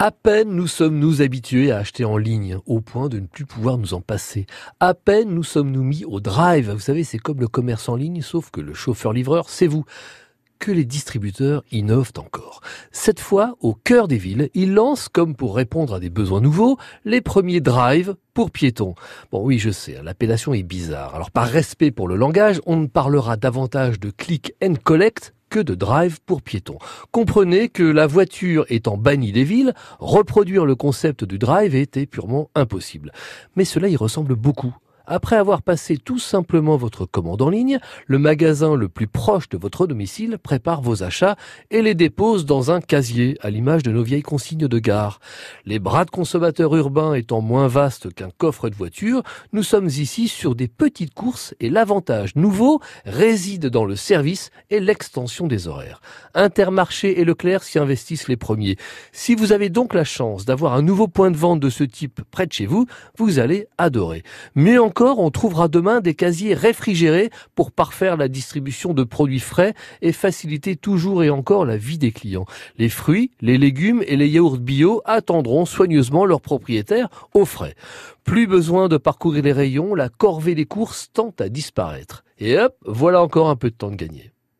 À peine nous sommes-nous habitués à acheter en ligne, au point de ne plus pouvoir nous en passer. À peine nous sommes-nous mis au drive. Vous savez, c'est comme le commerce en ligne, sauf que le chauffeur-livreur, c'est vous que les distributeurs innovent encore. Cette fois, au cœur des villes, ils lancent, comme pour répondre à des besoins nouveaux, les premiers drives pour piétons. Bon oui, je sais, l'appellation est bizarre. Alors par respect pour le langage, on ne parlera davantage de click and collect que de drive pour piétons. Comprenez que la voiture étant bannie des villes, reproduire le concept du drive était purement impossible. Mais cela y ressemble beaucoup après avoir passé tout simplement votre commande en ligne, le magasin le plus proche de votre domicile prépare vos achats et les dépose dans un casier, à l'image de nos vieilles consignes de gare. Les bras de consommateurs urbains étant moins vastes qu'un coffre de voiture, nous sommes ici sur des petites courses et l'avantage nouveau réside dans le service et l'extension des horaires. Intermarché et Leclerc s'y investissent les premiers. Si vous avez donc la chance d'avoir un nouveau point de vente de ce type près de chez vous, vous allez adorer. Mais on trouvera demain des casiers réfrigérés pour parfaire la distribution de produits frais et faciliter toujours et encore la vie des clients. Les fruits, les légumes et les yaourts bio attendront soigneusement leurs propriétaires au frais. Plus besoin de parcourir les rayons, la corvée des courses tente à disparaître. Et hop, voilà encore un peu de temps de gagner.